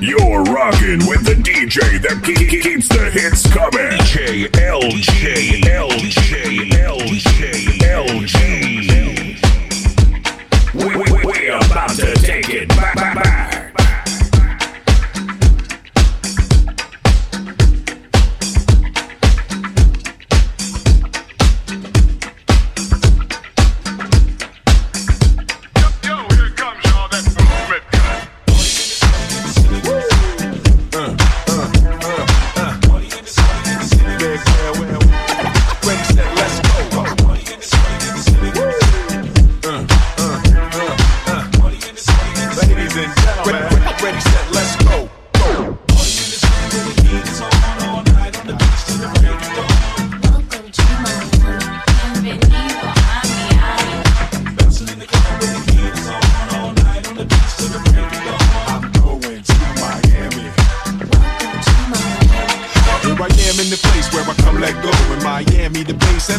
You're rocking with the DJ that ke- ke- keeps the hits coming. DJ LJ, LJ, LJ, LG. We, we, we about to take it back, back, back.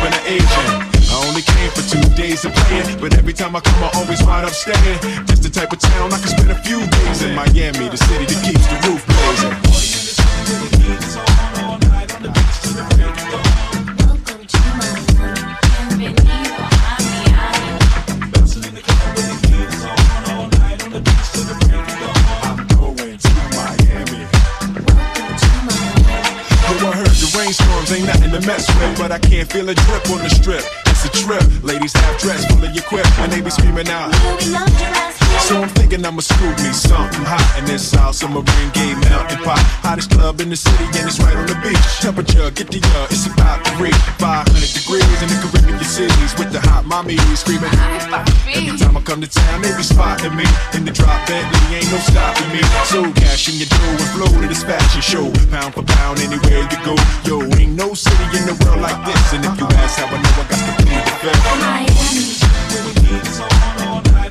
Cuban, or Asian. I only came for two days of playing, but every time I come, I always wind up staying. Just the type of town I can spend a few days in. Miami, the city that keeps the roof blazing. Ain't nothing to mess with, but I can't feel a drip on the strip. It's a trip. Ladies half dressed, fully equipped, and they be screaming out. Yeah, we love your ass. So I'm thinking I'ma screw me something hot in this South Submarine Gay Mountain Pot. Hottest club in the city and it's right on the beach. Temperature, get the uh, it's about reach 500 degrees in the Caribbean cities with the hot mommy screaming. Every time I come to town, they be spotting me in the drop Bentley, ain't no stopping me. So cash in your dough and flow to this fashion show, pound for pound anywhere you go. Yo, ain't no city in the world like this. And if you ask how I know, I got the. Miami. To my home. Bienvenido a Miami. going to Miami. Let's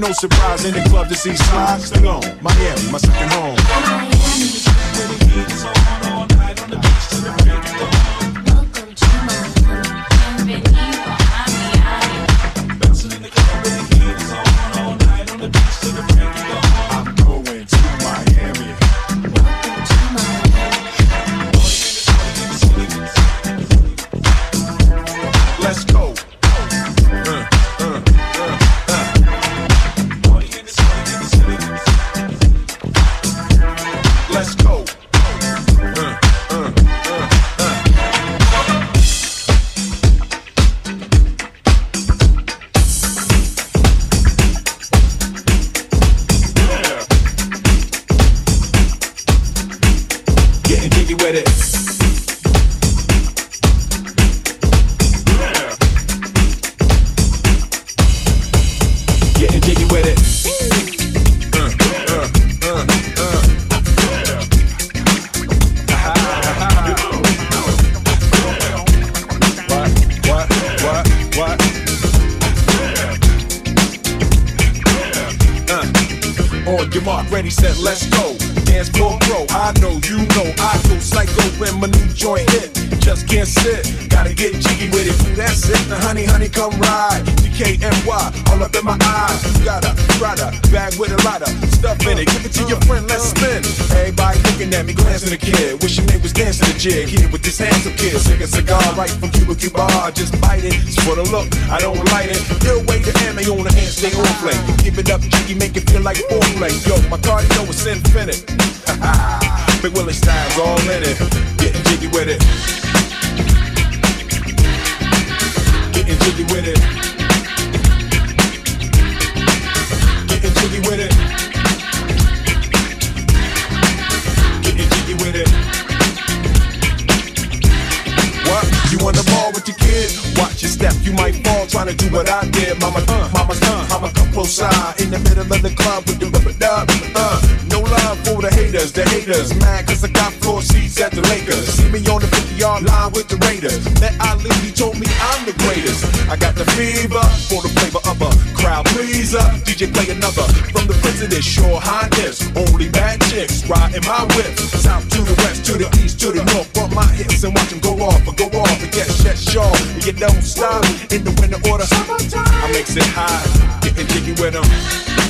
no surprise in the club to see slides. Still on Miami, my second home. Miami. Let's go. Dance floor pro, I know, you know, I go psycho when my new joint hit. just can't sit. Gotta get jiggy with it. That's it. Now, honey, honey, come ride. All up in my eyes. You got a Prada bag with a lot of stuff in it. Give it to your friend, let's spin. Everybody looking at me, glancing at the kid. Wishing they was dancing the jig. Here with this handsome kid. Sick a cigar right from Cuba Cuba. Just bite it. It's for the look. I don't light it. Ill way to ammo on the hand, stay on play. Give it up, jiggy, make it feel like foreplay. Yo, my cardio is infinite. Big Willie style's all in it. Getting jiggy with it. Getting jiggy with it. To do what I did. Mama, uh, mama, uh, mama, come close side in the middle of the club with the haters, the haters. Mad cause I got floor seats at the Lakers. See me on the 50 yard line with the Raiders. Met Ali, he told me I'm the greatest. I got the fever for the flavor of a crowd pleaser. DJ play another from the president, sure highness. Only bad chicks riding my whip. South to the west, to the east, to the north. Bump my hips and watch them go off or go off and get shut sharp. And you don't stop in the winter order. I makes it high, getting jiggy with them.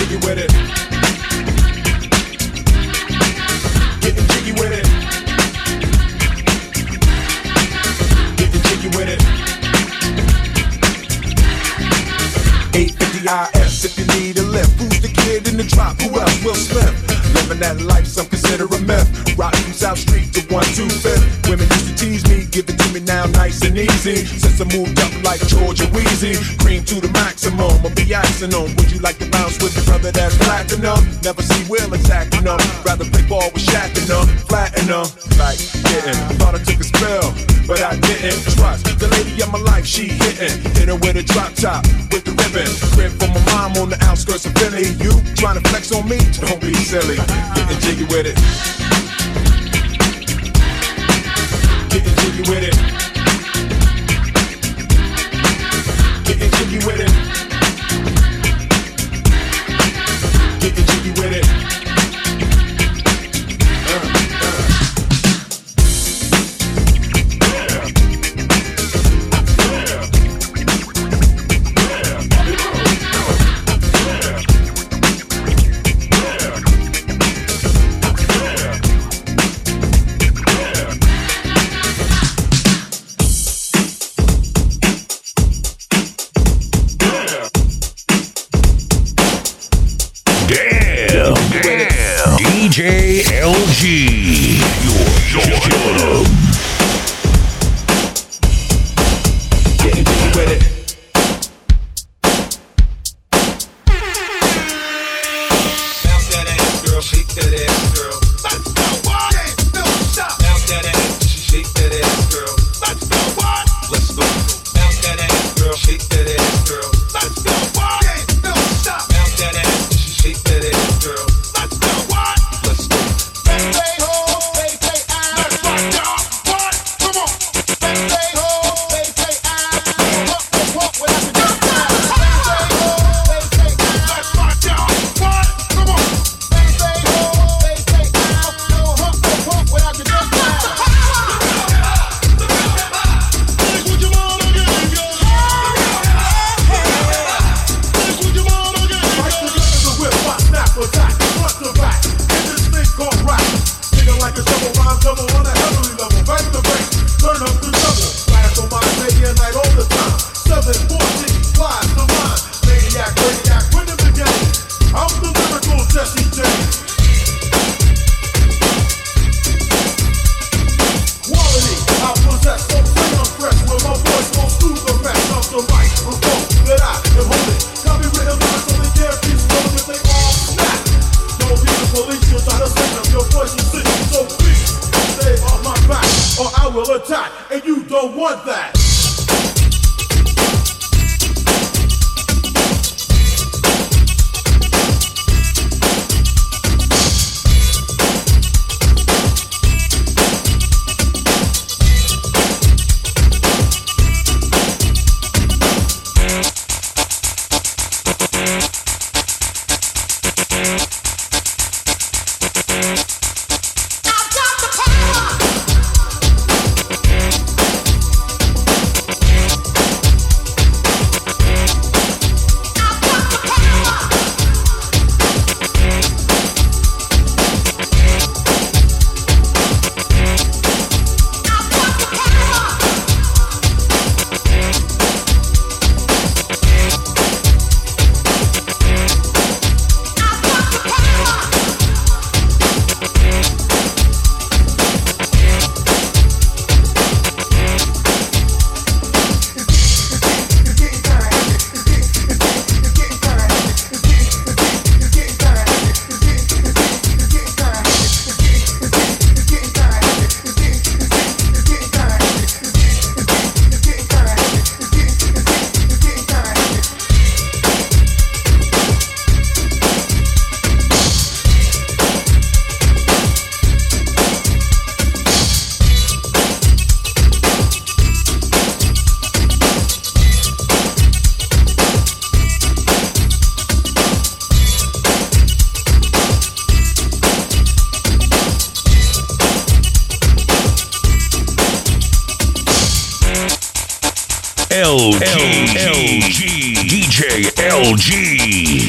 Jiggy with it. Getting jiggy with it. Getting jiggy with it. 850 IS lift. Who's the kid in the drop? Who else will slip? Living that life, some consider a myth. Rock from South Street to 125th. Women used to tease me, give it to me now nice and easy. Since I moved up like George and Wheezy, cream to the maximum. I'll be asking them, would you like to bounce with your brother that's platinum? Never see Will attacking them. Rather play ball with Shaq and them, flatten them. Like, getting, thought I took a spell, but I didn't trust. The lady of my life, she hitting. Hit her with a drop top, with the ribbon. Crib for my mom on the outskirts of Philly. You trying to flex on me? Don't be silly. Getting jiggy with it. Getting jiggy with it. Getting jiggy with it. LG. LG. DJ LG.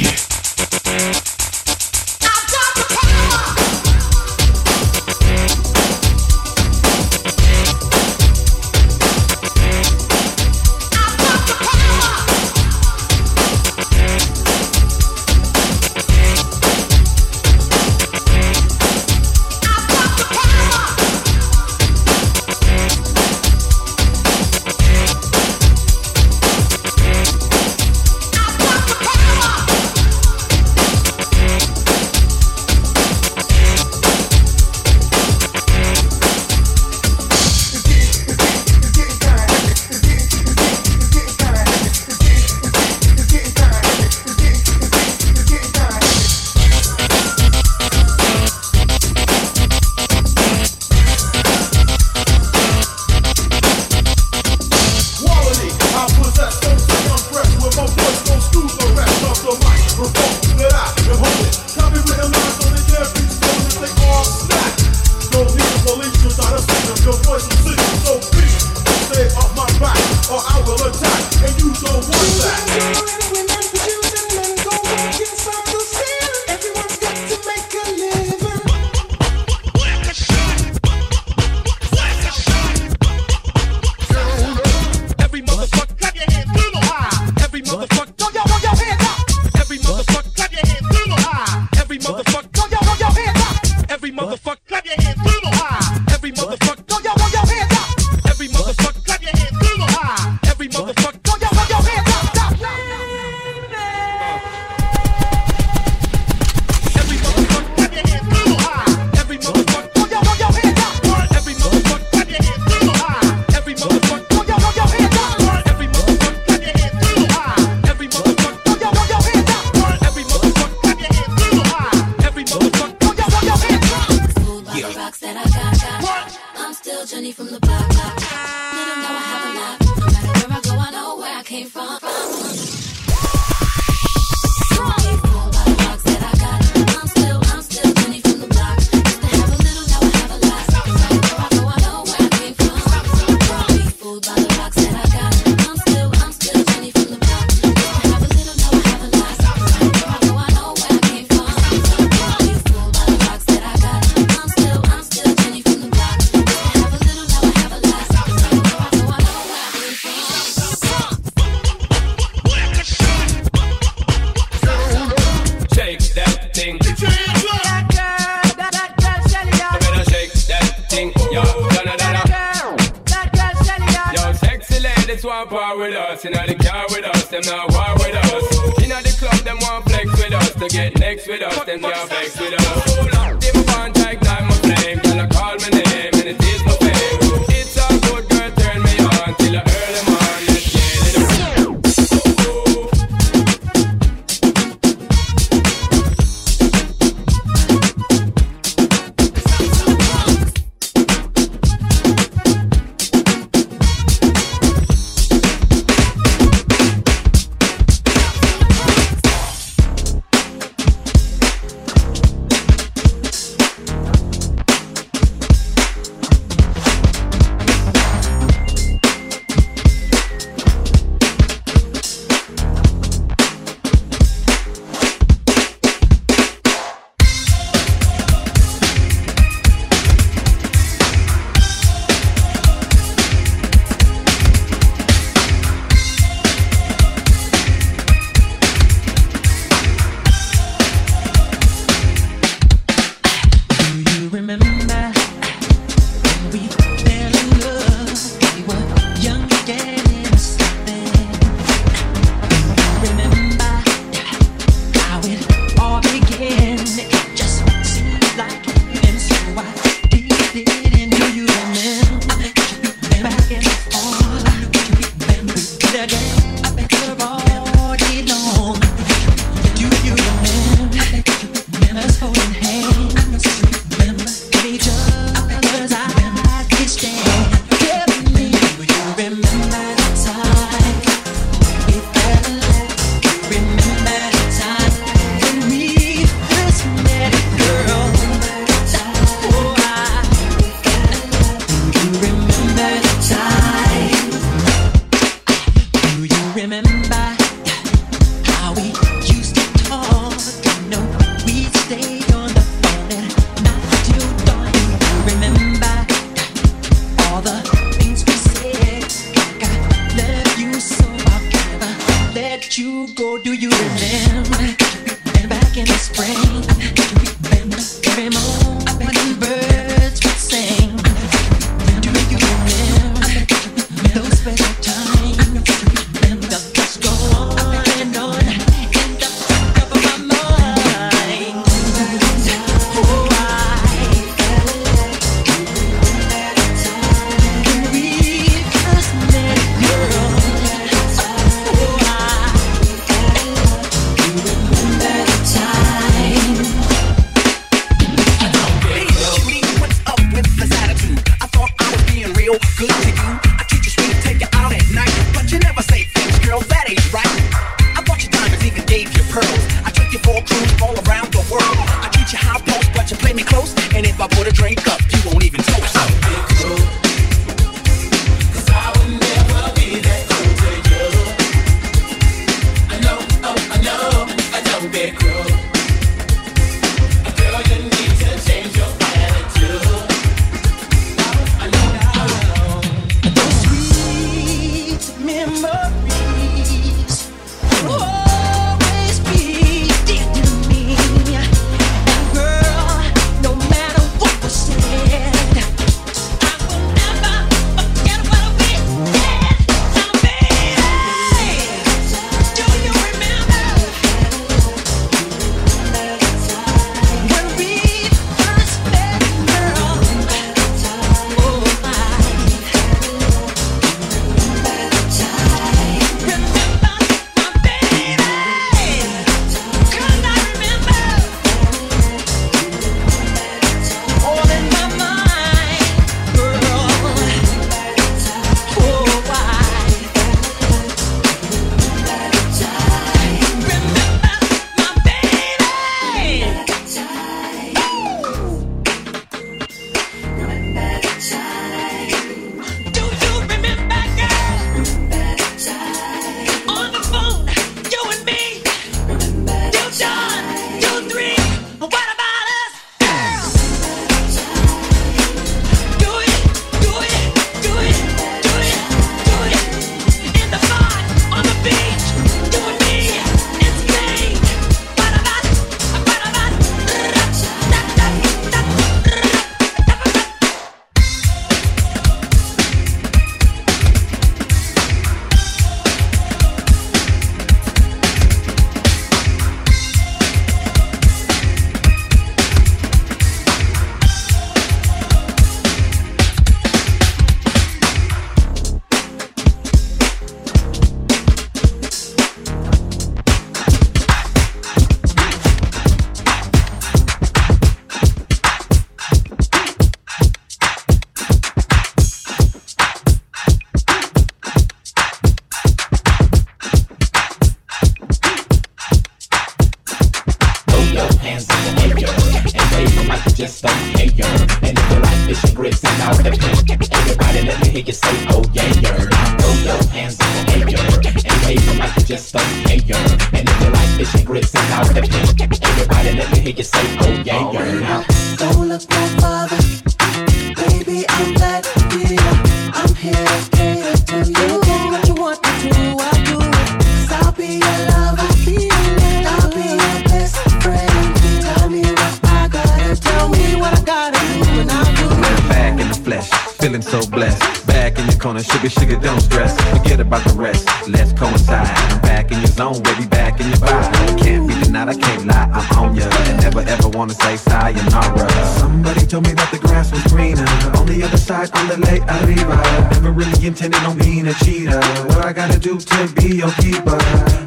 Nigga, don't stress, forget about the rest. Let's coincide. I'm back in your zone, baby, back in your vibe. Can't be denied, I can't lie, I'm on ya. Never ever wanna say sayonara. Somebody told me that the grass was greener. On the other side, on the lake arriba. Never really intended on being a cheater. What I gotta do to be your keeper?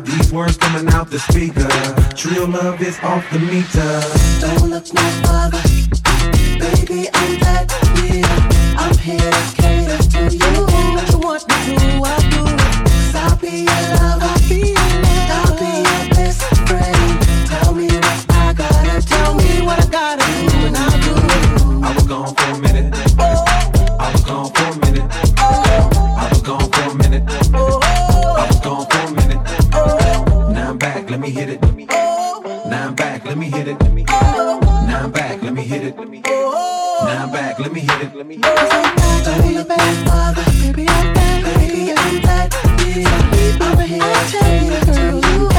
These words coming out the speaker. True love is off the meter. Don't look no further. Baby, I'm back here. I'm here to cater to you. I do. Cause I'll be your lover, be back, let me hit it. Let me hit it. I a bad mother, baby, I'm back, baby, I'm back. Yeah, I'm here to you.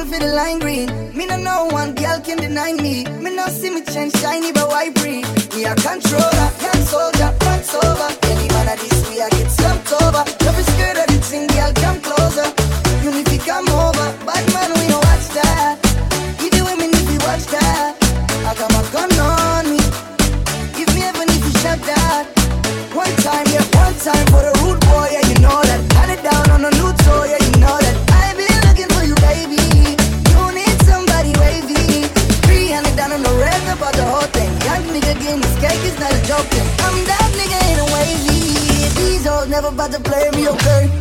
cool for the line green. Me no know one girl can deny me. Me no see me change shiny, but why breathe? Me a controller, young soldier, pants over. Any man of this we I get slumped over. Every scared of the thing, girl, come closer. You need to come over, bad man, we don't watch that. Either way, me need to watch that. I got my gun on me. If me ever need to shut that, one time, yeah, one time for the never about to play me, okay?